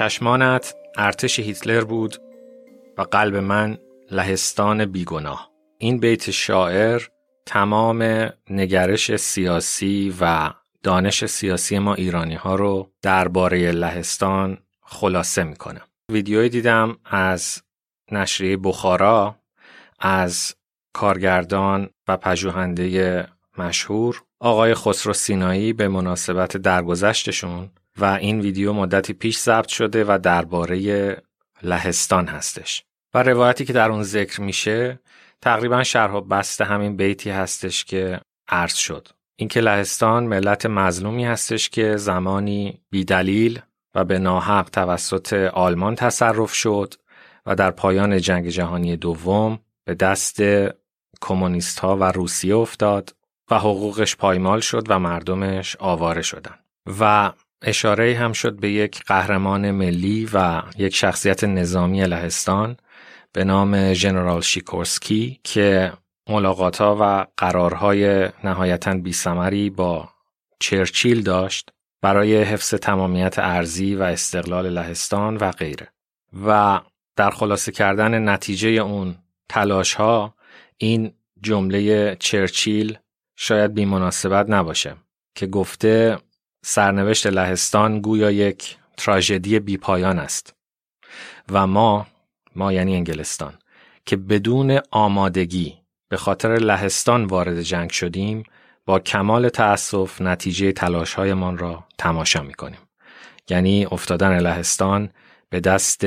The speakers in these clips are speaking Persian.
چشمانت ارتش هیتلر بود و قلب من لهستان بیگناه. این بیت شاعر تمام نگرش سیاسی و دانش سیاسی ما ایرانی ها رو درباره لهستان خلاصه می‌کنه ویدیوی دیدم از نشریه بخارا از کارگردان و پژوهنده مشهور آقای خسرو سینایی به مناسبت درگذشتشون و این ویدیو مدتی پیش ضبط شده و درباره لهستان هستش. و روایتی که در اون ذکر میشه تقریبا شرح و بست همین بیتی هستش که عرض شد. اینکه لهستان ملت مظلومی هستش که زمانی بیدلیل و به ناحق توسط آلمان تصرف شد و در پایان جنگ جهانی دوم به دست کمونیست ها و روسیه افتاد و حقوقش پایمال شد و مردمش آواره شدن. و اشاره هم شد به یک قهرمان ملی و یک شخصیت نظامی لهستان به نام ژنرال شیکورسکی که ملاقات ها و قرارهای نهایتا بیسمری با چرچیل داشت برای حفظ تمامیت ارزی و استقلال لهستان و غیره. و در خلاصه کردن نتیجه اون تلاش ها این جمله چرچیل شاید بی مناسبت نباشه که گفته سرنوشت لهستان گویا یک تراژدی بی پایان است و ما ما یعنی انگلستان که بدون آمادگی به خاطر لهستان وارد جنگ شدیم با کمال تأسف نتیجه تلاشهایمان را تماشا می کنیم. یعنی افتادن لهستان به دست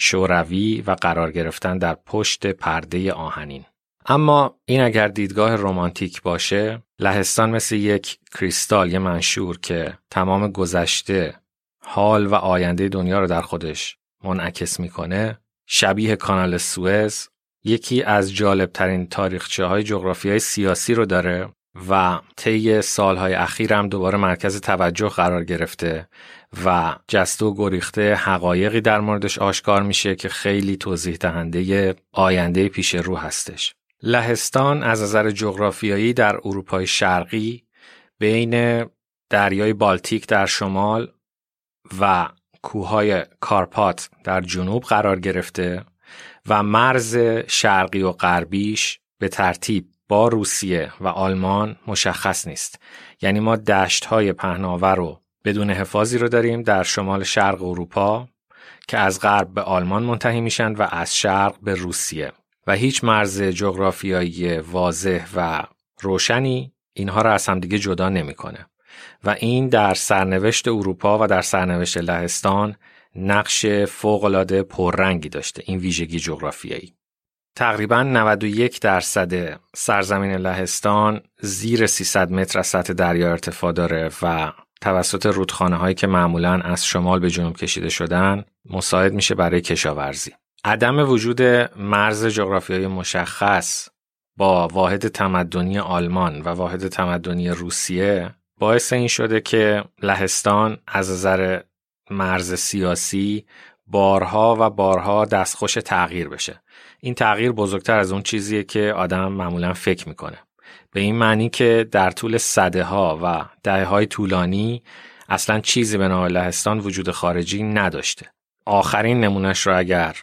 شوروی و قرار گرفتن در پشت پرده آهنین. اما این اگر دیدگاه رمانتیک باشه لهستان مثل یک کریستال یه منشور که تمام گذشته حال و آینده دنیا رو در خودش منعکس می‌کنه شبیه کانال سوئز یکی از جالبترین تاریخچه های جغرافی سیاسی رو داره و طی سالهای اخیر هم دوباره مرکز توجه قرار گرفته و جست و گریخته حقایقی در موردش آشکار میشه که خیلی توضیح دهنده آینده پیش رو هستش. لهستان از نظر جغرافیایی در اروپای شرقی بین دریای بالتیک در شمال و کوههای کارپات در جنوب قرار گرفته و مرز شرقی و غربیش به ترتیب با روسیه و آلمان مشخص نیست. یعنی ما دشت های پهناور رو بدون حفاظی رو داریم در شمال شرق اروپا که از غرب به آلمان منتهی میشن و از شرق به روسیه. و هیچ مرز جغرافیایی واضح و روشنی اینها را از همدیگه جدا نمی‌کنه و این در سرنوشت اروپا و در سرنوشت لهستان نقش فوقالعاده پررنگی داشته این ویژگی جغرافیایی تقریبا 91 درصد سرزمین لهستان زیر 300 متر از سطح دریا ارتفاع داره و توسط رودخانه هایی که معمولا از شمال به جنوب کشیده شدن مساعد میشه برای کشاورزی. عدم وجود مرز جغرافیایی مشخص با واحد تمدنی آلمان و واحد تمدنی روسیه باعث این شده که لهستان از نظر مرز سیاسی بارها و بارها دستخوش تغییر بشه. این تغییر بزرگتر از اون چیزیه که آدم معمولا فکر می‌کنه. به این معنی که در طول صده ها و دهه های طولانی اصلا چیزی به نام لهستان وجود خارجی نداشته. آخرین نمونش را اگر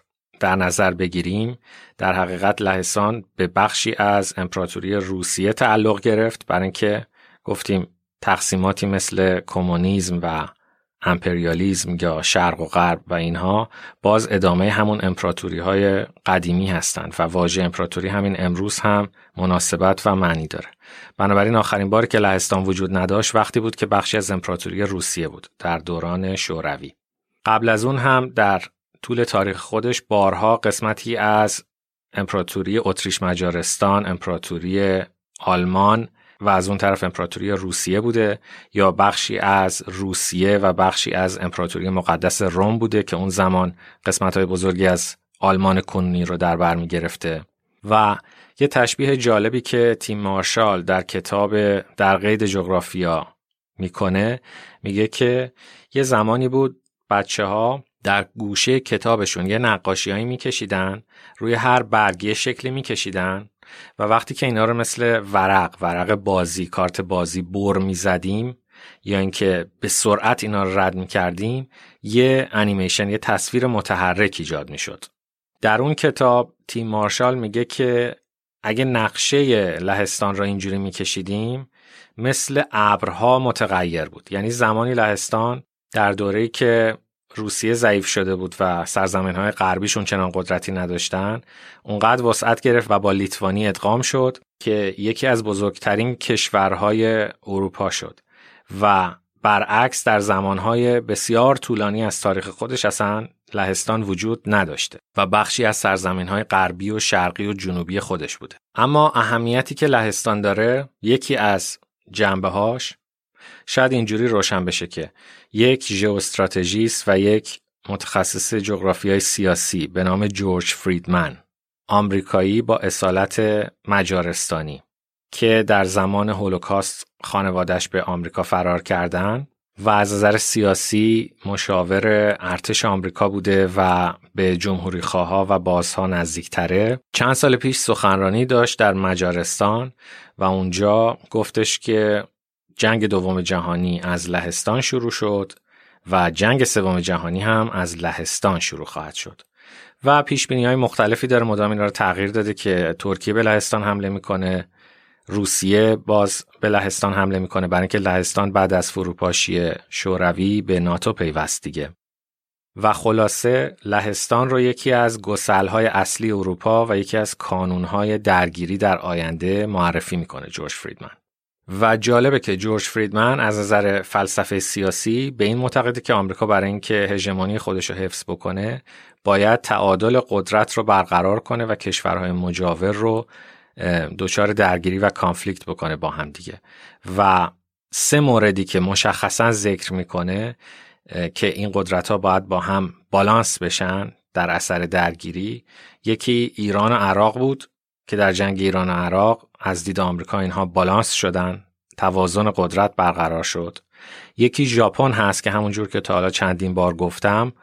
در نظر بگیریم در حقیقت لهستان به بخشی از امپراتوری روسیه تعلق گرفت برای اینکه گفتیم تقسیماتی مثل کمونیسم و امپریالیزم یا شرق و غرب و اینها باز ادامه همون امپراتوری های قدیمی هستند و واژه امپراتوری همین امروز هم مناسبت و معنی داره. بنابراین آخرین باری که لهستان وجود نداشت وقتی بود که بخشی از امپراتوری روسیه بود در دوران شوروی. قبل از اون هم در طول تاریخ خودش بارها قسمتی از امپراتوری اتریش مجارستان امپراتوری آلمان و از اون طرف امپراتوری روسیه بوده یا بخشی از روسیه و بخشی از امپراتوری مقدس روم بوده که اون زمان قسمت های بزرگی از آلمان کنونی رو در بر می گرفته. و یه تشبیه جالبی که تیم مارشال در کتاب در قید جغرافیا می‌کنه میگه که یه زمانی بود بچه ها در گوشه کتابشون یه نقاشی میکشیدن روی هر برگی شکلی میکشیدن و وقتی که اینا رو مثل ورق ورق بازی کارت بازی بر می‌زدیم یا اینکه به سرعت اینا رو رد می‌کردیم یه انیمیشن یه تصویر متحرک ایجاد می‌شد. در اون کتاب تیم مارشال میگه که اگه نقشه لهستان را اینجوری میکشیدیم مثل ابرها متغیر بود. یعنی زمانی لهستان در دوره‌ای که روسیه ضعیف شده بود و سرزمین های غربیشون چنان قدرتی نداشتن اونقدر وسعت گرفت و با لیتوانی ادغام شد که یکی از بزرگترین کشورهای اروپا شد و برعکس در زمانهای بسیار طولانی از تاریخ خودش اصلا لهستان وجود نداشته و بخشی از سرزمین های غربی و شرقی و جنوبی خودش بوده. اما اهمیتی که لهستان داره یکی از جنبه هاش شاید اینجوری روشن بشه که یک ژئواستراتژیست و یک متخصص جغرافیای سیاسی به نام جورج فریدمن آمریکایی با اصالت مجارستانی که در زمان هولوکاست خانوادش به آمریکا فرار کردن و از نظر سیاسی مشاور ارتش آمریکا بوده و به جمهوری خواه و بازها نزدیکتره. چند سال پیش سخنرانی داشت در مجارستان و اونجا گفتش که جنگ دوم جهانی از لهستان شروع شد و جنگ سوم جهانی هم از لهستان شروع خواهد شد. و پیش بینی های مختلفی داره. مدام اینا رو تغییر داده که ترکیه به لهستان حمله می‌کنه. روسیه باز به لهستان حمله می‌کنه. برای اینکه لهستان بعد از فروپاشی شوروی به ناتو پیوست دیگه. و خلاصه لهستان رو یکی از گسلهای اصلی اروپا و یکی از کانونهای درگیری در آینده معرفی می‌کنه. جورج فریدمن. و جالبه که جورج فریدمن از نظر فلسفه سیاسی به این معتقده که آمریکا برای اینکه هژمونی خودش رو حفظ بکنه باید تعادل قدرت رو برقرار کنه و کشورهای مجاور رو دچار درگیری و کانفلیکت بکنه با هم دیگه. و سه موردی که مشخصا ذکر می‌کنه که این قدرت ها باید با هم بالانس بشن در اثر درگیری یکی ایران و عراق بود. که در جنگ ایران و عراق از دید آمریکا اینها بالانس شدن توازن قدرت برقرار شد. یکی ژاپن هست که همونجور که تا حالا چندین بار گفتم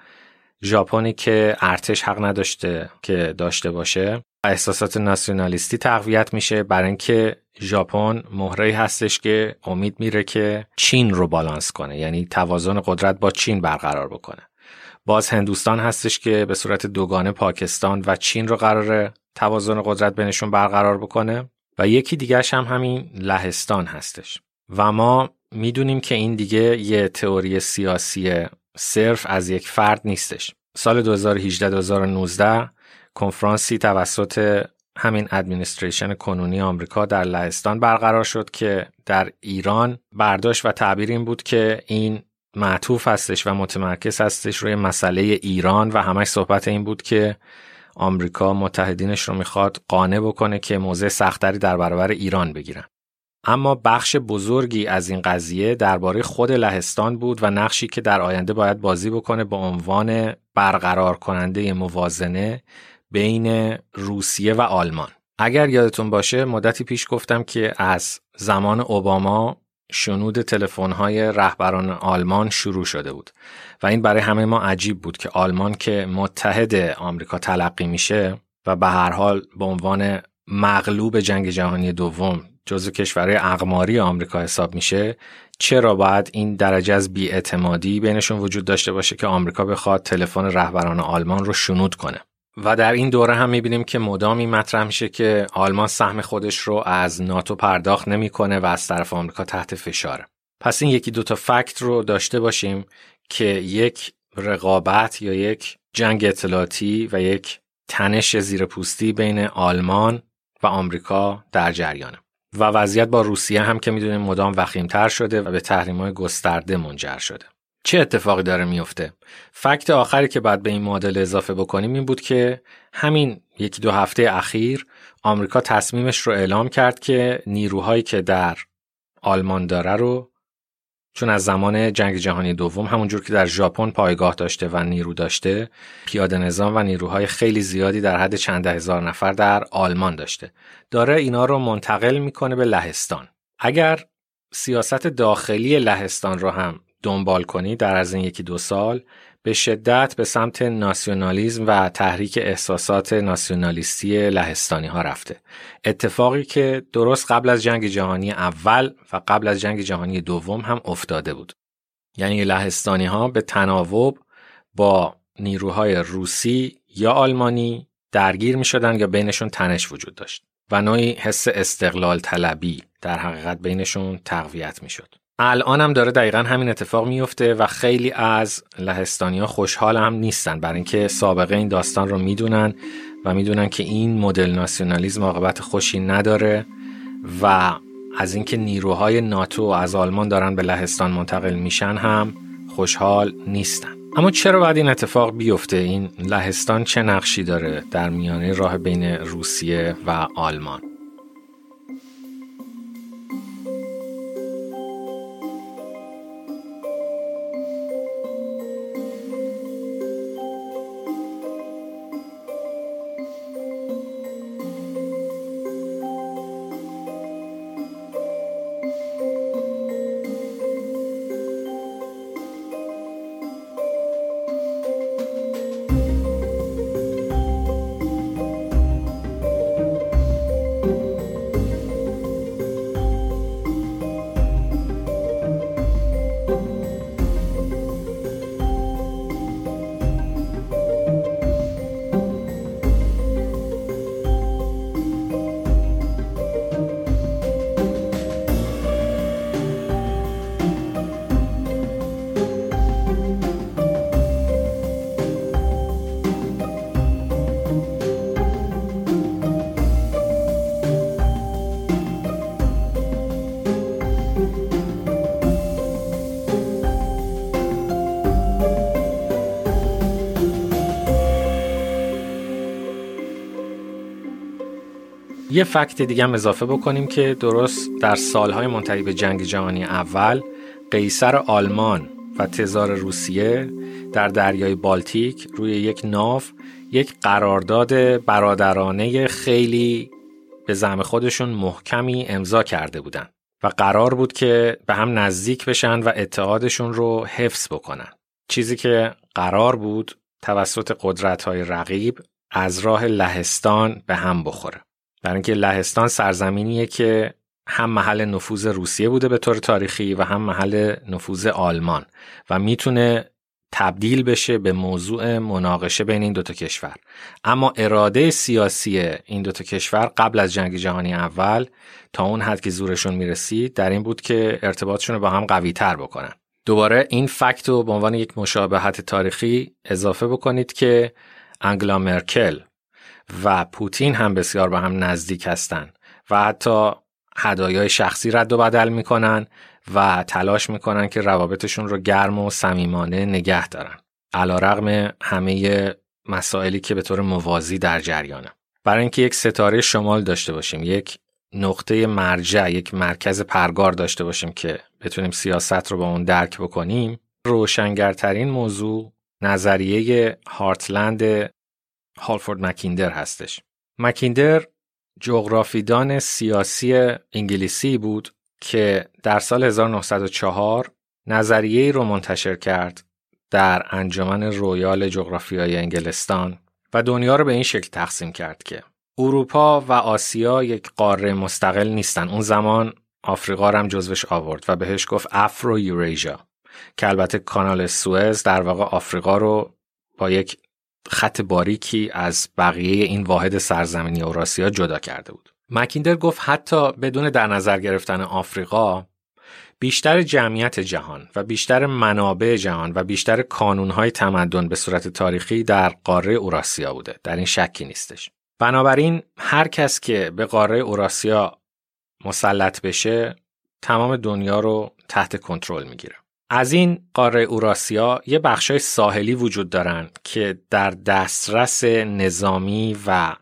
ژاپنی که ارتش حق نداشته که داشته باشه احساسات ناسیونالیستی تقویت میشه برای اینکه ژاپن مهره هستش که امید میره که چین رو بالانس کنه. یعنی توازن قدرت با چین برقرار بکنه. باز هندوستان هستش که به صورت دوگانه پاکستان و چین رو قراره توازن قدرت بینشون برقرار بکنه و یکی دیگرش هم همین لهستان هستش. و ما می‌دونیم که این دیگه یه تئوری سیاسی صرف از یک فرد نیستش. سال 2018-2019 کنفرانسی توسط همین ادمنستریشن کنونی آمریکا در لهستان برقرار شد که در ایران برداشت و تعبیر این بود که این معطوف هستش و متمرکز هستش روی مسئله ایران و همش صحبت این بود که آمریکا متحدینش رو می‌خواد قانع بکنه که موضع سختری در برابر ایران بگیرن. اما بخش بزرگی از این قضیه درباره خود لهستان بود و نقشی که در آینده باید بازی بکنه به عنوان برقرار کننده موازنه بین روسیه و آلمان. اگر یادتون باشه مدتی پیش گفتم که از زمان اوباما شنود تلفن‌های رهبران آلمان شروع شده بود و این برای همه ما عجیب بود که آلمان که متحد آمریکا تلقی میشه و به هر حال به عنوان مغلوب جنگ جهانی دوم جزو کشورهای اقماری آمریکا حساب میشه چرا باید این درجه از بیاعتمادی بینشون وجود داشته باشه که آمریکا بخواد تلفن رهبران آلمان رو شنود کنه؟ و در این دوره هم می‌بینیم که مدامی مطرح میشه که آلمان سهم خودش رو از ناتو پرداخت نمی‌کنه و از طرف آمریکا تحت فشاره. پس این یکی دوتا فکت رو داشته باشیم که یک رقابت یا یک جنگ اطلاعاتی و یک تنش زیر پوستی بین آلمان و آمریکا در جریانه. و وضعیت با روسیه هم که می‌دونیم مدام وخیمتر شده و به تحریم های گسترده منجر شده. چه اتفاقی داره میفته فکت آخری که بعد به این معادل اضافه بکنیم این بود که همین یکی دو هفته اخیر آمریکا تصمیمش رو اعلام کرد که نیروهایی که در آلمان داره رو چون از زمان جنگ جهانی دوم همونجور که در ژاپن پایگاه داشته و نیرو داشته پیاده نظام و نیروهای خیلی زیادی در حد چند هزار نفر در آلمان داشته. داره اینا رو منتقل می‌کنه به لهستان. اگر سیاست داخلی لهستان رو هم دنبال کنی در از این یکی دو سال به شدت به سمت ناسیونالیزم و تحریک احساسات ناسیونالیستی لهستانی ها رفته اتفاقی که درست قبل از جنگ جهانی اول و قبل از جنگ جهانی دوم هم افتاده بود یعنی لهستانی ها به تناوب با نیروهای روسی یا آلمانی درگیر می شدن یا بینشون تنش وجود داشت و نوعی حس استقلال طلبی در حقیقت بینشون تقویت می شد. الان هم داره دقیقا همین اتفاق میفته و خیلی از لهستانیا خوشحال هم نیستن. برای اینکه سابقه این داستان رو می‌دونن و می‌دونن که این مدل ناسیونالیزم عاقبت خوشی نداره و از اینکه نیروهای ناتو از آلمان دارن به لهستان منتقل میشن هم خوشحال نیستن. اما چرا باید این اتفاق بیفته؟ این لهستان چه نقشی داره در میانه راه بین روسیه و آلمان؟ یه فکت دیگه هم اضافه بکنیم که درست در سالهای منتهی به جنگ جهانی اول قیصر آلمان و تزار روسیه در دریای بالتیک روی یک ناو یک قرارداد برادرانه خیلی به زعم خودشون محکمی امضا کرده بودن و قرار بود که به هم نزدیک بشن و اتحادشون رو حفظ بکنن. چیزی که قرار بود توسط قدرت های رقیب از راه لهستان به هم بخوره. برای اینکه لهستان سرزمینیه که هم محل نفوذ روسیه بوده به طور تاریخی و هم محل نفوذ آلمان و می‌تونه تبدیل بشه به موضوع مناقشه بین این دوتا کشور. اما اراده سیاسی این دوتا کشور قبل از جنگ جهانی اول تا اون حد که زورشون می‌رسید در این بود که ارتباطشون رو با هم قوی تر بکنن. دوباره این فکت رو به عنوان یک مشابهت تاریخی اضافه بکنید که انگلا مرکل و پوتین هم بسیار به هم نزدیک هستند و حتی هدایای شخصی رد و بدل می‌کنن و تلاش می‌کنن که روابطشون رو گرم و صمیمانه نگه دارن. علا رغم همه مسائلی که به طور موازی در جریانه. برای اینکه یک ستاره شمال داشته باشیم یک نقطه مرجع یک مرکز پرگار داشته باشیم که بتونیم سیاست رو با اون درک بکنیم روشنگرترین موضوع نظریه هارتلند هالفورد مکیندر هستش. مکیندر جغرافیدان سیاسی انگلیسی بود که در سال 1904 نظریه رو منتشر کرد در انجمن رویال جغرافیای انگلستان و دنیا رو به این شکل تقسیم کرد که اروپا و آسیا یک قاره مستقل نیستن اون زمان آفریقا رو هم جزوش آورد و بهش گفت افرو یوریژا که البته کانال سوئز در واقع آفریقا رو با یک خط باریکی از بقیه این واحد سرزمینی اوراسیا جدا کرده بود. مکیندر گفت حتی بدون در نظر گرفتن آفریقا بیشتر جمعیت جهان و بیشتر منابع جهان و بیشتر کانونهای تمدن به صورت تاریخی در قاره اوراسیا بوده. در این شکی نیستش. بنابراین هر کس که به قاره اوراسیا مسلط بشه تمام دنیا رو تحت کنترل می‌گیره. از این قاره اوراسیا یه بخشای ساحلی وجود دارن که در دسترس نظامی و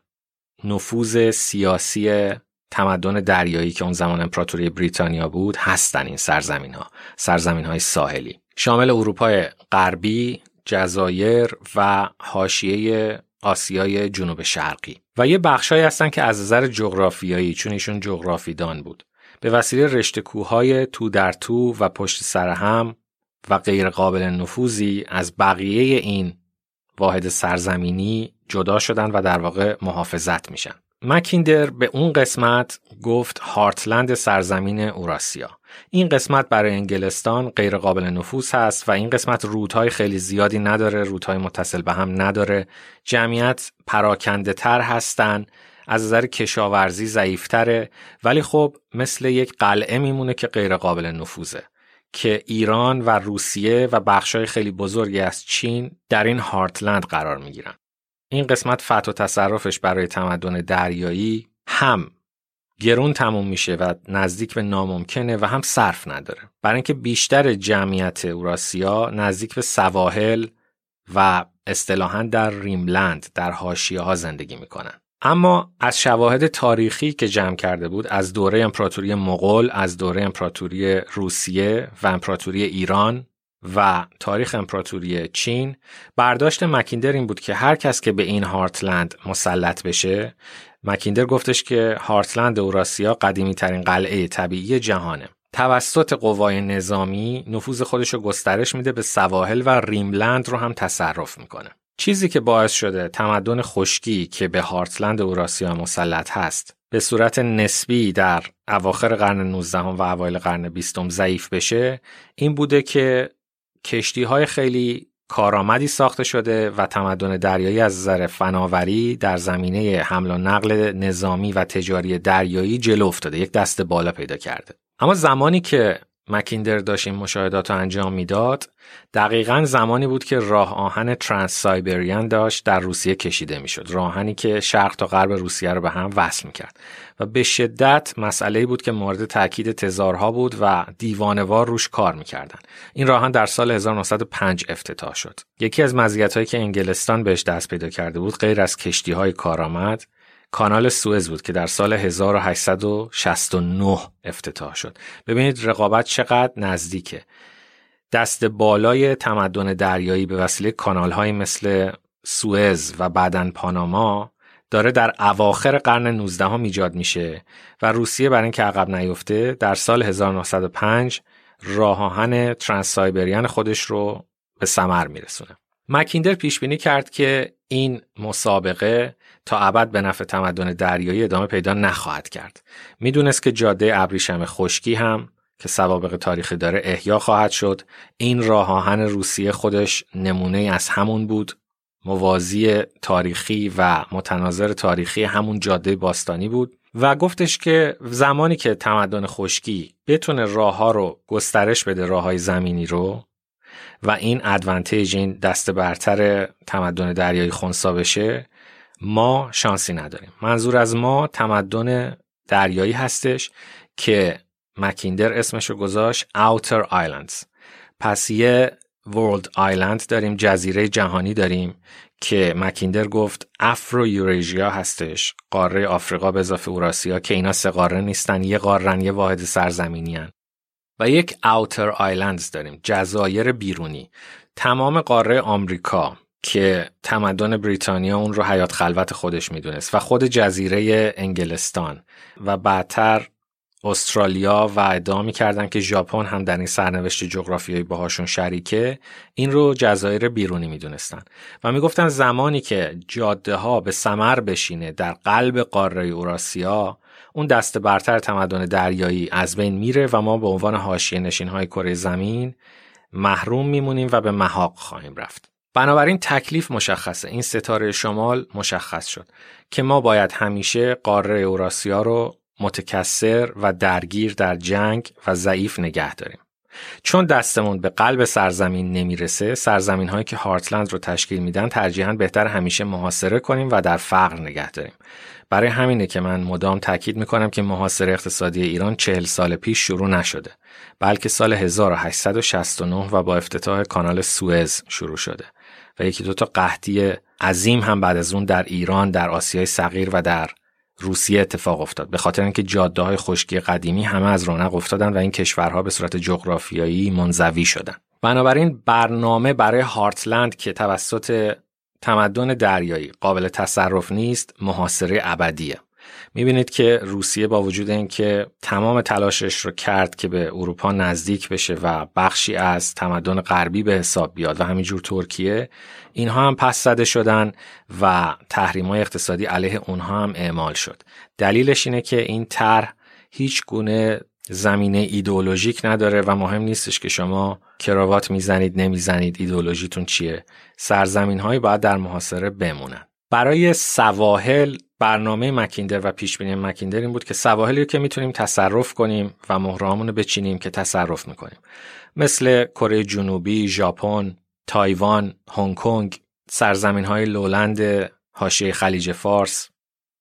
نفوذ سیاسی تمدن دریایی که اون زمان امپراتوری بریتانیا بود هستن این سرزمین ها سرزمین های ساحلی. شامل اروپای غربی جزایر و حاشیه آسیای جنوب شرقی. و یه بخشهایی هستن که از نظر جغرافیایی چون ایشون جغرافیدان بود. به وسیله رشته کوههای تو در تو و پشت سر هم و غیر قابل نفوذی از بقیه این واحد سرزمینی جدا شدن و در واقع محافظت میشن. مکیندر به اون قسمت گفت هارتلند سرزمین اوراسیا. این قسمت برای انگلستان غیر قابل نفوذ هست و این قسمت رودهای خیلی زیادی نداره، رودهای متصل به هم نداره. جمعیت پراکنده تر هستن، از نظر کشاورزی ضعیفتره ولی خب مثل یک قلعه میمونه که غیر قابل نفوذه. که ایران و روسیه و بخشای خیلی بزرگی از چین در این هارتلند قرار می گیرن. این قسمت فتح و تصرفش برای تمدن دریایی هم گرون تموم میشه و نزدیک به ناممکنه و هم صرف نداره برای اینکه بیشتر جمعیت اوراسیا نزدیک به سواحل و اصطلاحا در ریملند در حاشیه ها زندگی می‌کنن اما از شواهد تاریخی که جمع کرده بود از دوره امپراتوری مغول، از دوره امپراتوری روسیه و امپراتوری ایران و تاریخ امپراتوری چین برداشت مکیندر این بود که هر کس که به این هارتلند مسلط بشه مکیندر گفتش که هارتلند اوراسیا قدیمی ترین قلعه طبیعی جهانه. توسط قوای نظامی نفوذ خودش رو گسترش میده به سواحل و ریملند رو هم تصرف می‌کنه. چیزی که باعث شده تمدن خشکی که به هارتلند اوراسیا مسلط هست به صورت نسبی در اواخر قرن 19 و اوایل قرن 20 ضعیف بشه این بوده که کشتی های خیلی کارآمدی ساخته شده و تمدن دریایی از نظر فناوری در زمینه حمل و نقل نظامی و تجاری دریایی جلو افتاده یک دست بالا پیدا کرده. اما زمانی که مکیندر داشت این مشاهدات رو انجام می‌داد. دقیقا زمانی بود که راه آهن ترانس سایبریان داشت در روسیه کشیده می‌شد. راهنی که شرق تا غرب روسیه رو به هم وصل می‌کرد. و به شدت مسئله بود که مورد تاکید تزارها بود و دیوانوار روش کار می‌کردن. این راهن در سال 1905 افتتاح شد. یکی از مزیت‌هایی که انگلستان بهش دست پیدا کرده بود غیر از کشتی های کارآمد کانال سوئز بود که در سال 1869 افتتاح شد. ببینید رقابت چقدر نزدیکه. دست بالای تمدن دریایی به وسیله کانال های مثل سوئز و بعدن پاناما داره در اواخر قرن 19 هم ایجاد میشه و روسیه برای اینکه عقب نیفته در سال 1905 راه آهن ترانسایبریان خودش رو به ثمر میرسونه. مکیندر پیش بینی کرد که این مسابقه تا ابد به نفع تمدن دریایی ادامه پیدا نخواهد کرد. می‌دونست که جاده ابریشم خشکی هم که سوابق تاریخی داره احیا خواهد شد. این راه آهن روسیه خودش نمونه از همون بود. موازی تاریخی و متناظر تاریخی همون جاده باستانی بود و گفتش که زمانی که تمدن خشکی بتونه راه ها رو گسترش بده راه های زمینی رو و این ادوانتیج این دست برتر تمدن دریایی خونسا بشه ما شانسی نداریم. منظور از ما تمدن دریایی هستش که مکیندر اسمش رو گذاشت Outer Islands. پس یه World Island داریم جزیره جهانی داریم که مکیندر گفت افرو یوریژیا هستش قاره آفریقا به اضافه اوراسیا که اینا سه قاره نیستن یه قارن یه واحد سرزمینی هن. و یک Outer Islands داریم جزایر بیرونی. تمام قاره آمریکا که تمدن بریتانیا اون رو حیات خلوت خودش می‌دونست و خود جزیره انگلستان و بعدتر استرالیا و ادعا می‌کردن که ژاپن هم در این سرنوشت جغرافیایی باهاشون شریکه این رو جزایر بیرونی می‌دونستن و می‌گفتن زمانی که جاده ها به سمر بشینه در قلب قاره اوراسیا اون دست برتر تمدن دریایی از بین میره و ما به عنوان حاشیه نشین های کره زمین محروم میمونیم و به محاق خواهیم رفت. بنابراین تکلیف مشخصه. این ستاره شمال مشخص شد که ما باید همیشه قاره اوراسیا رو متکثر و درگیر در جنگ و ضعیف نگه داریم. چون دستمون به قلب سرزمین نمی‌رسه سرزمین هایی که هارتلند رو تشکیل میدن ترجیحاً بهتر همیشه محاصره کنیم و در فقر نگه داریم. برای همینه که من مدام تاکید می‌کنم که محاصره اقتصادی ایران چهل سال پیش شروع نشده بلکه سال 1869 و با افتتاح کانال سوئز شروع شده. و یکی دو تا قحطی عظیم هم بعد از اون در ایران در آسیای صغیر و در روسیه اتفاق افتاد. به خاطر اینکه جاده های خشکی قدیمی همه از رونق افتادن و این کشورها به صورت جغرافیایی منزوی شدن. بنابراین برنامه برای هارتلند که توسط تمدن دریایی قابل تصرف نیست محاصره ابدیه. می‌بینید که روسیه با وجود اینکه تمام تلاشش رو کرد که به اروپا نزدیک بشه و بخشی از تمدن غربی به حساب بیاد و همینجور ترکیه اینها هم پس زده شدن و تحریم های اقتصادی علیه اونها هم اعمال شد. دلیلش اینه که این طرح هیچ گونه زمینه ایدئولوژیک نداره و مهم نیستش که شما کراوات می‌زنید نمی‌زنید ایدئولوژیتون چیه. سرزمین هایی باید در محاصره بمونن. برای سواحل برنامه مکیندر و پیشبینی مکیندر این بود که سواحلی که می‌تونیم تصرف کنیم و مهرامون بچینیم که تصرف می‌کنیم مثل کره جنوبی، ژاپن، تایوان، هنگ کنگ، سرزمین های لولند حاشیه خلیج فارس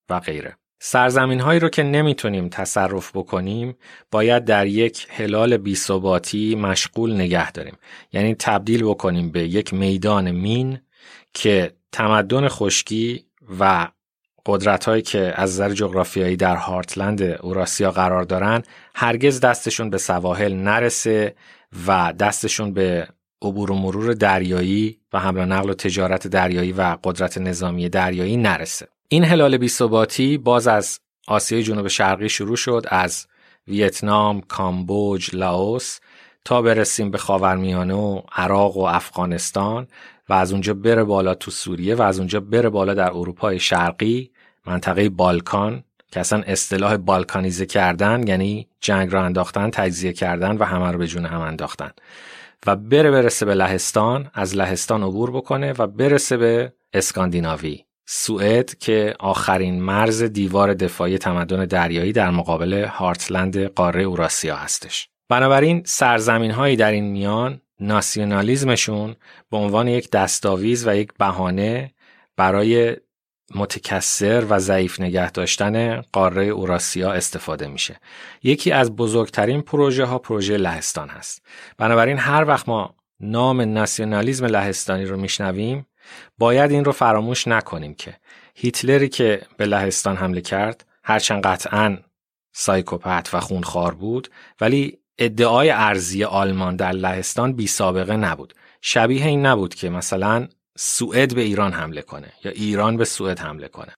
و غیره. سرزمین هایی رو که نمی‌تونیم تصرف بکنیم باید در یک هلال بیثباتی مشغول نگه داریم یعنی تبدیل بکنیم به یک میدان مین که تمدن خشکی و قدرت هایی که از نظر جغرافیایی در هارتلند اوراسیا قرار دارن هرگز دستشون به سواحل نرسه و دستشون به عبور و مرور دریایی و حمل و نقل و تجارت دریایی و قدرت نظامی دریایی نرسه. این هلال بیثباتی باز از آسیای جنوب شرقی شروع شد از ویتنام، کامبوج، لاوس تا برسیم به خاورمیانه و عراق و افغانستان و از اونجا بره بالا تو سوریه و از اونجا بره بالا در اروپای شرقی. منطقه بالکان که اصلا اصطلاح بالکانیزه کردن یعنی جنگ را انداختن تجزیه کردن و همه رو به جون هم انداختن و بره برسه به لهستان از لهستان عبور بکنه و برسه به اسکاندیناوی سوئد که آخرین مرز دیوار دفاعی تمدن دریایی در مقابل هارتلند قاره اوراسیا هستش. بنابراین سرزمین هایی در این میان ناسیونالیزمشون به عنوان یک دستاویز و یک بهانه برای متکثر و ضعیف نگه داشتن قاره اوراسیا استفاده میشه. یکی از بزرگترین پروژه ها پروژه لهستان هست. بنابراین هر وقت ما نام ناسیونالیزم لهستانی رو میشنویم باید این رو فراموش نکنیم که هیتلری که به لهستان حمله کرد هرچند قطعا سایکوپت و خونخوار بود ولی ادعای ارزی آلمان در لهستان بی سابقه نبود شبیه این نبود که مثلا سوئد به ایران حمله کنه یا ایران به سوئد حمله کنه.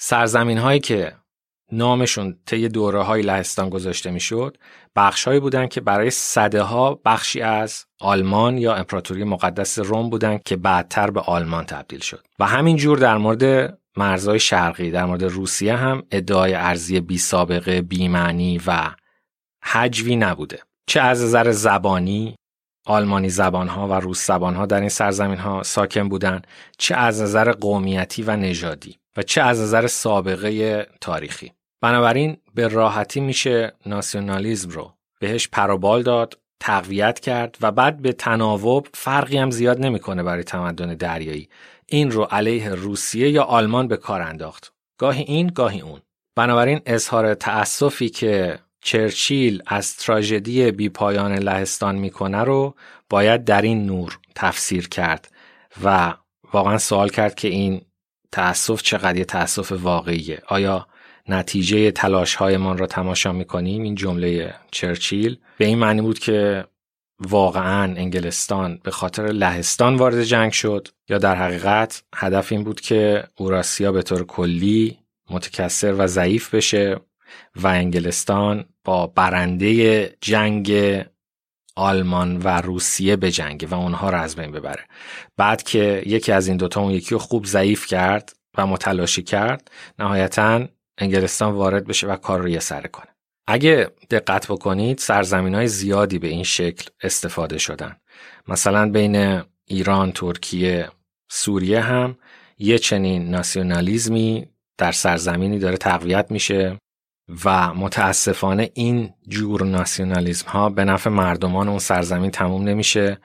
سرزمین هایی که نامشون طی دوره های لهستان گذاشته می‌شد بخشهایی بودند که برای صده ها بخشی از آلمان یا امپراتوری مقدس روم بودند که بعدتر به آلمان تبدیل شد. و همین جور در مورد مرزهای شرقی در مورد روسیه هم ادعای ارزی بی سابقه بی معنی و حجوی نبوده. چه از نظر زبانی آلمانی زبانها و روس زبانها در این سرزمین ها ساکن بودند چه از نظر قومیتی و نژادی و چه از نظر سابقه تاریخی. بنابراین به راحتی میشه ناسیونالیزم رو بهش پروبال داد تقویت کرد و بعد به تناوب فرقی هم زیاد نمی‌کنه برای تمدن دریایی. این رو علیه روسیه یا آلمان به کار انداخت. گاهی این گاهی اون. بنابراین اظهار تأسفی که چرچیل از تراژدی بی پایان لهستان می‌کنه رو باید در این نور تفسیر کرد و واقعا سوال کرد که این تأسف چقدر یه تأسف واقعیه. آیا نتیجه تلاش هایمان را تماشا می‌کنیم؟ این جمله چرچیل. به این معنی بود که واقعا انگلستان به خاطر لهستان وارد جنگ شد یا در حقیقت هدف این بود که اوراسیا به طور کلی متکثر و ضعیف بشه و انگلستان با برنده جنگ آلمان و روسیه به جنگ و اونها رو از بین ببره. بعد که یکی از این دوتا اون یکی رو خوب ضعیف کرد و متلاشی کرد نهایتا انگلستان وارد بشه و کار رو یه سره کنه. اگه دقت بکنید سرزمین های زیادی به این شکل استفاده شدن. مثلا بین ایران، ترکیه، سوریه هم یه چنین ناسیونالیزمی در سرزمینی داره تقویت میشه. و متاسفانه این جور ناسیونالیزم ها به نفع مردمان اون سرزمین تموم نمیشه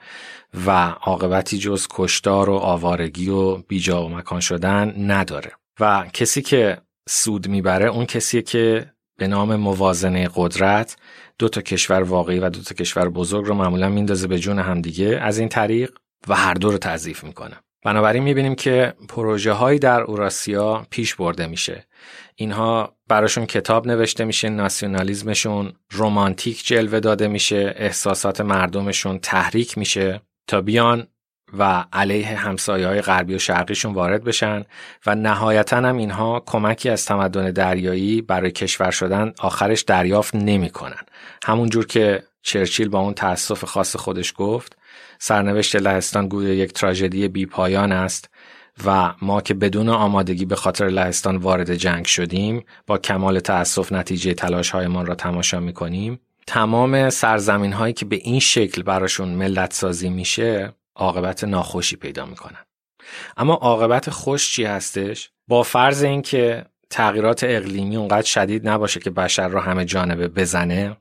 و عاقبتی جز کشتار و آوارگی و بیجا و مکان شدن نداره. و کسی که سود می‌بره اون کسیه که به نام موازنه قدرت دو تا کشور واقعی و دو تا کشور بزرگ رو معمولا میندازه به جون همدیگه از این طریق و هر دو رو تضعیف می‌کنه. بنابراین می‌بینیم که پروژه هایی در اوراسیا پیش برده میشه. اینها براشون کتاب نوشته میشه ناسیونالیزمشون رومانتیک جلوه داده میشه احساسات مردمشون تحریک میشه تا بیان و علیه همسایه های غربی و شرقیشون وارد بشن و نهایتا هم اینها کمکی از تمدن دریایی برای کشور شدن آخرش دریافت نمی‌کنن. همونجور که چرچیل با اون تأسف خاص خودش گفت سرنوشت لهستان گویا یک تراژدی بی پایان است. و ما که بدون آمادگی به خاطر لهستان وارد جنگ شدیم با کمال تأسف نتیجه تلاش هایمان را تماشا می کنیم تمام سرزمین هایی که به این شکل براشون ملت سازی میشه عاقبت ناخوشی پیدا می‌کنن. اما عاقبت خوش چی هستش؟ با فرض اینکه تغییرات اقلیمی اونقدر شدید نباشه که بشر را همه جانبه بزنه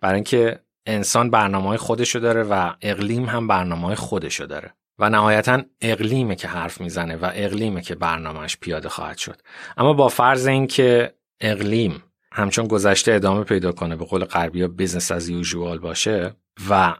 برای اینکه انسان برنامه خودشو داره و اقلیم هم برنامه خودشو داره. و نهایتا اقلیمه که حرف می‌زنه و اقلیمه که برنامهش پیاده خواهد شد. اما با فرض اینکه اقلیم همچون گذشته ادامه پیدا کنه به قول غربی business as usual باشه و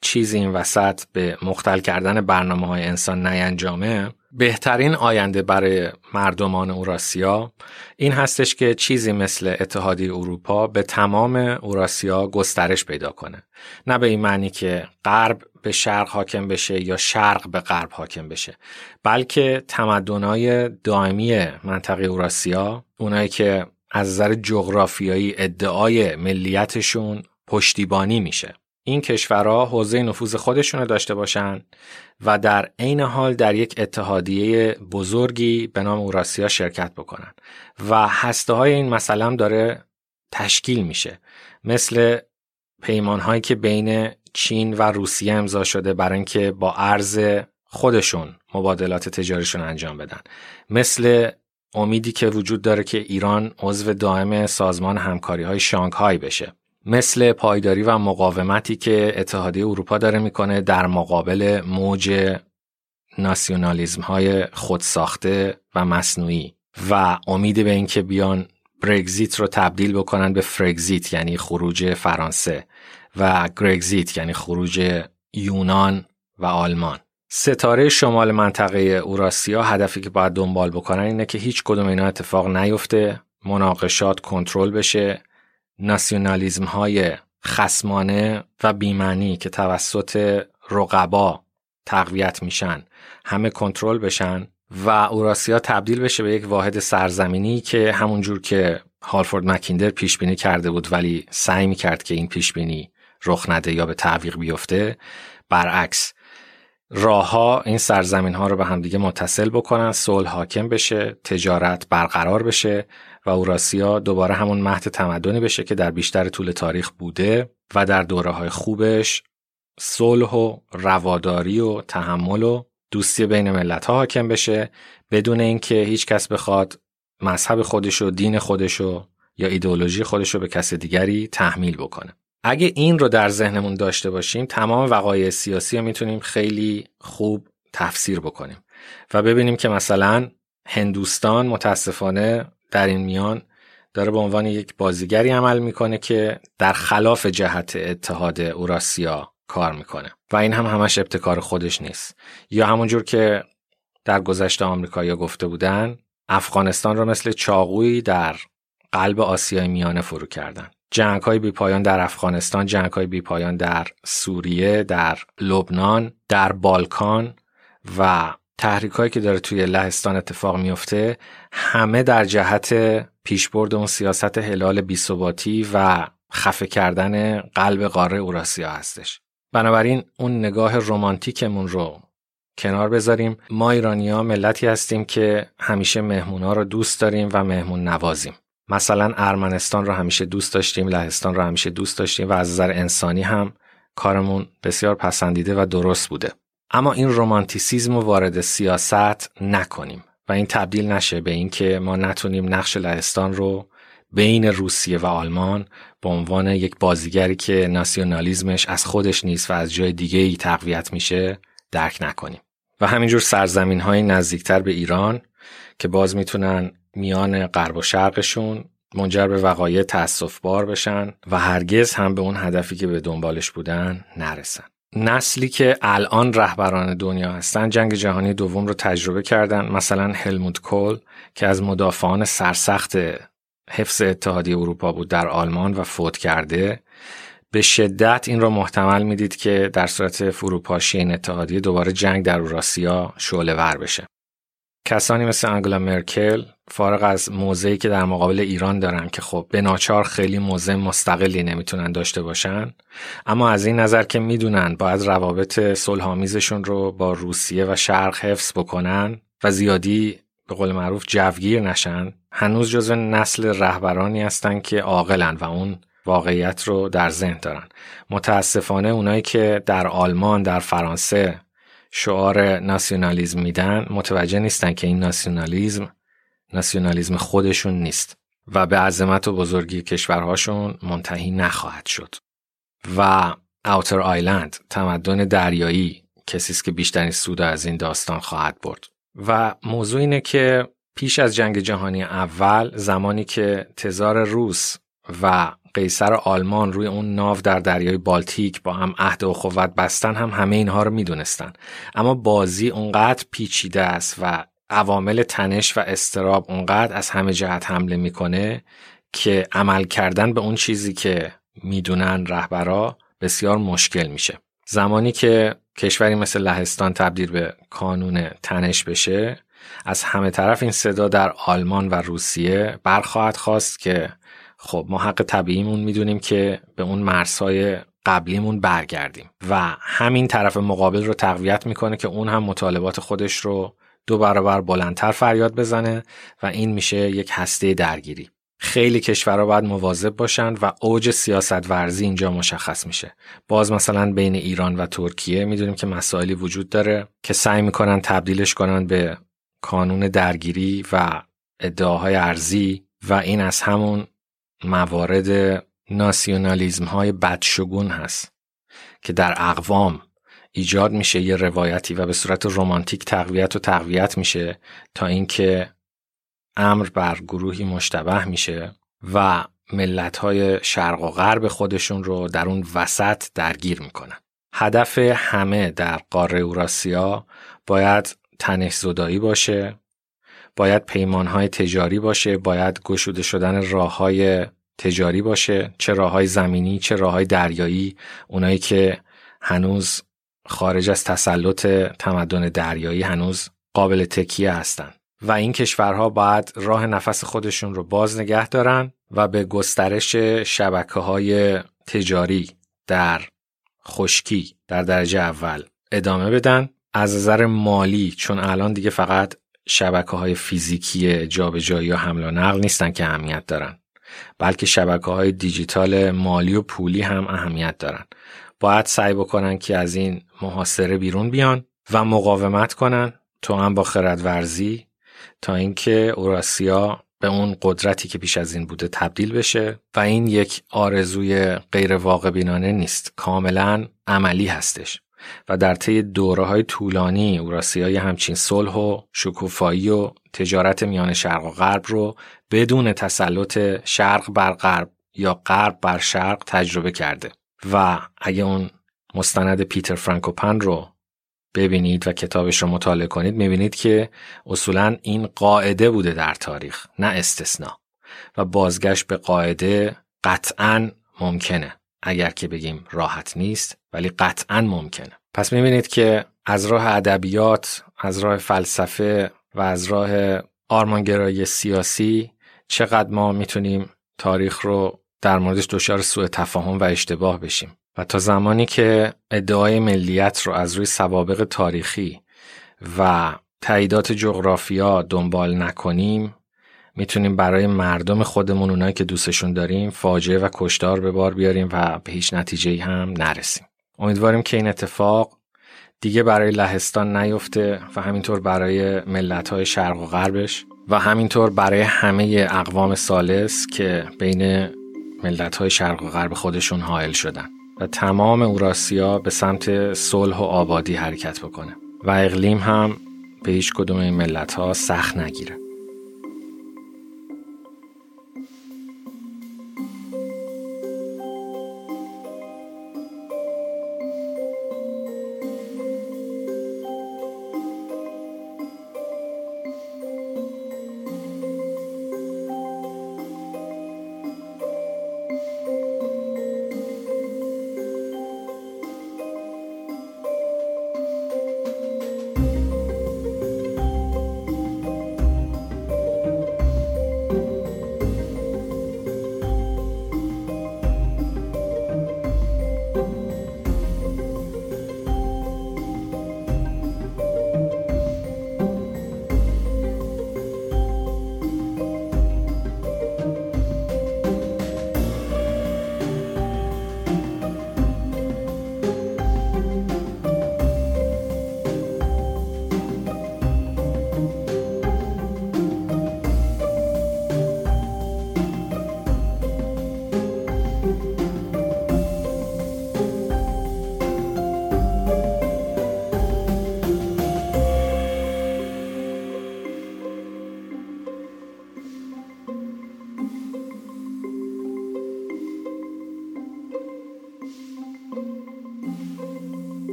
چیزی این وسط به مختل کردن برنامه های انسان نینجامه بهترین آینده برای مردمان اوراسیا این هستش که چیزی مثل اتحادیه اروپا به تمام اوراسیا گسترش پیدا کنه. نه به این معنی که غرب به شرق حاکم بشه یا شرق به غرب حاکم بشه بلکه تمدنهای دائمی منطقه اوراسیا اونایی که از نظر جغرافیایی ادعای ملیتشون پشتیبانی میشه. این کشورها حوزه نفوذ خودشون رو داشته باشن و در عین حال در یک اتحادیه بزرگی به نام اوراسیا شرکت بکنن. و هسته های این مسئله داره تشکیل میشه. مثل پیمان هایی که بین چین و روسیه امضا شده برای اینکه با ارز خودشون مبادلات تجاریشون انجام بدن. مثل امیدی که وجود داره که ایران عضو دائم سازمان همکاری های شانگهای بشه. مثل پایداری و مقاومتی که اتحادیه اروپا داره می‌کنه در مقابل موج ناسیونالیزم های خودساخته و مصنوعی و امید به اینکه بیان برگزیت رو تبدیل بکنن به فرگزیت یعنی خروج فرانسه و گرگزیت یعنی خروج یونان و آلمان. ستاره شمال منطقه اوراسیا هدفی که باید دنبال بکنن اینه که هیچ کدوم اینا اتفاق نیفته مناقشات کنترل بشه ناسیونالیزم های خسمانه و بیمنی که توسط رقبا تقویت میشن همه کنترل بشن و اوراسیا تبدیل بشه به یک واحد سرزمینی که همونجور که هالفورد مکیندر پیش بینی کرده بود ولی سعی می‌کرد که این پیش بینی رخ نده یا به تعویق بیفته برعکس راهها این سرزمین ها رو به همدیگه متصل بکنن صلح حاکم بشه تجارت برقرار بشه و اوراسیا دوباره همون مهد تمدنی بشه که در بیشتر طول تاریخ بوده و در دوره های خوبش صلح و رواداری و تحمل و دوستی بین ملت ها حاکم بشه بدون اینکه هیچ کس بخواد مذهب خودشو دین خودشو یا ایدئولوژی خودشو به کس دیگری تحمیل بکنه. اگه این رو در ذهنمون داشته باشیم تمام وقایع سیاسی رو می‌تونیم خیلی خوب تفسیر بکنیم و ببینیم که مثلا هندوستان متاسفانه در این میان داره به عنوان یک بازیگری عمل می‌کنه که در خلاف جهت اتحاد اوراسیا کار می‌کنه. و این هم همش ابتکار خودش نیست. یا همونجور که در گذشته آمریکایی‌ها گفته بودن افغانستان رو مثل چاقویی در قلب آسیای میانه فرو کردن. جنگ های بی پایان در افغانستان جنگ های بی پایان در سوریه در لبنان در بالکان و تحریک هایی که داره توی لهستان اتفاق میفته همه در جهت پیشبرد اون سیاست هلال بیثباتی و خفه کردن قلب قاره اوراسیا هستش. بنابراین اون نگاه رمانتیکمون رو کنار بذاریم. ما ایرانیا ملتی هستیم که همیشه مهمونا رو دوست داریم و مهمون نوازیم. مثلا ارمنستان رو همیشه دوست داشتیم لهستان رو همیشه دوست داشتیم و از نظر انسانی هم کارمون بسیار پسندیده و درست بوده. اما این رومانتیسیزم رو وارد سیاست نکنیم و این تبدیل نشه به اینکه ما نتونیم نقش لهستان رو بین روسیه و آلمان به عنوان یک بازیگری که ناسیونالیزمش از خودش نیست و از جای دیگه ای تقویت میشه درک نکنیم و همینجور سرزمین های نزدیکتر به ایران که باز می‌تونن میان غرب و شرقشون منجر به وقایع تأصف بار بشن و هرگز هم به اون هدفی که به دنبالش بودن نرسن. نسلی که الان رهبران دنیا هستن جنگ جهانی دوم رو تجربه کردن مثلا هلموت کول که از مدافعان سرسخت حفظ اتحادیه اروپا بود در آلمان و فوت کرده به شدت این را محتمل می‌دید که در صورت فروپاشی این اتحادیه دوباره جنگ در اوراسیا شعله ور بشه. کسانی مثل انگلا مرکل فارغ از موضعی که در مقابل ایران دارن که خب به ناچار خیلی موضع مستقلی نمی‌تونن داشته باشن اما از این نظر که می‌دونن باید روابط صلحآمیزشون رو با روسیه و شرق حفظ بکنن و زیادی به قول معروف جوگیر نشن هنوز جزو نسل رهبرانی هستن که عاقلن و اون واقعیت رو در ذهن دارن. متاسفانه اونایی که در آلمان در فرانسه شعار ناسیونالیزم میدن متوجه نیستن که این ناسیونالیزم ناسیونالیزم خودشون نیست و به عظمت و بزرگی کشورهاشون منتهی نخواهد شد. و اوتر آیلند تمدن دریایی کسی است که بیشترین سود از این داستان خواهد برد. و موضوع اینه که پیش از جنگ جهانی اول زمانی که تزار روس و قیصر آلمان روی اون ناو در دریای بالتیک با هم عهد و خوت بستن هم همه اینها رو می‌دونستن. اما بازی اونقدر پیچیده است و عوامل تنش و استراب اونقدر از همه جهت حمله می‌کنه که عمل کردن به اون چیزی که می‌دونن رهبرا بسیار مشکل میشه. زمانی که کشوری مثل لهستان تبدیل به کانون تنش بشه از همه طرف این صدا در آلمان و روسیه برخواهد خواست که خب ما حق طبیعیمون می‌دونیم که به اون مرزهای قبلیمون برگردیم و همین طرف مقابل رو تقویت می‌کنه که اون هم مطالبات خودش رو دو برابر بلندتر فریاد بزنه و این میشه یک هسته درگیری. خیلی کشورها باید مواظب باشند و اوج سیاست ورزی اینجا مشخص میشه. باز مثلا بین ایران و ترکیه می‌دونیم که مسائلی وجود داره که سعی می‌کنن تبدیلش کنن به کانون درگیری و ادعاهای ارزی و این از همون موارد ناسیونالیزم های بدشگون هست که در اقوام ایجاد میشه یه روایتی و به صورت رمانتیک تقویت و تقویت میشه تا اینکه امر بر گروهی مشتبه میشه و ملت های شرق و غرب خودشون رو در اون وسط درگیر می‌کنن. هدف همه در قاره اوراسیا باید تنش زدایی باشه باید پیمانهای تجاری باشه باید گشوده شدن راه های تجاری باشه چه راه های زمینی چه راه های دریایی اونایی که هنوز خارج از تسلط تمدن دریایی هنوز قابل تکیه هستند و این کشورها باید راه نفس خودشون رو باز نگه دارن و به گسترش شبکه های تجاری در خشکی در درجه اول ادامه بدن. از نظر مالی چون الان دیگه فقط شبکه های فیزیکی جابجایی و حمل و نقل نیستن که اهمیت دارن. بلکه شبکه های دیجیتال مالی و پولی هم اهمیت دارن. باید سعی بکنن که از این محاصره بیرون بیان و مقاومت کنن تو هم با خردورزی تا اینکه اوراسیا به اون قدرتی که پیش از این بوده تبدیل بشه و این یک آرزوی غیر واقع بینانه نیست. کاملا عملی هستش. و در طی دوره های طولانی اوراسیای همچین صلح و شکوفایی و تجارت میان شرق و غرب رو بدون تسلط شرق بر غرب یا غرب بر شرق تجربه کرده. و اگه اون مستند پیتر فرانکوپن رو ببینید و کتابش رو مطالعه کنید می‌بینید که اصولا این قاعده بوده در تاریخ نه استثنا. و بازگشت به قاعده قطعا ممکنه. اگر که بگیم راحت نیست ولی قطعا ممکنه. پس می‌بینید که از راه ادبیات از راه فلسفه و از راه آرمانگرایی سیاسی چقدر ما می‌تونیم تاریخ رو در موردش دچار سوء تفاهم و اشتباه بشیم. و تا زمانی که ادعای ملیت رو از روی سوابق تاریخی و تاییدات جغرافیا دنبال نکنیم می‌تونیم برای مردم خودمون اونایی که دوستشون داریم فاجعه و کشتار به بار بیاریم و به هیچ نتیجه هم نرسیم. امیدواریم که این اتفاق دیگه برای لهستان نیفته و همینطور برای ملت های شرق و غربش و همینطور برای همه اقوام سالس که بین ملت های شرق و غرب خودشون حائل شدن. و تمام اوراسیا به سمت صلح و آبادی حرکت بکنه. و اقلیم هم به هیچ کدوم این ملت ها سخت نگیره.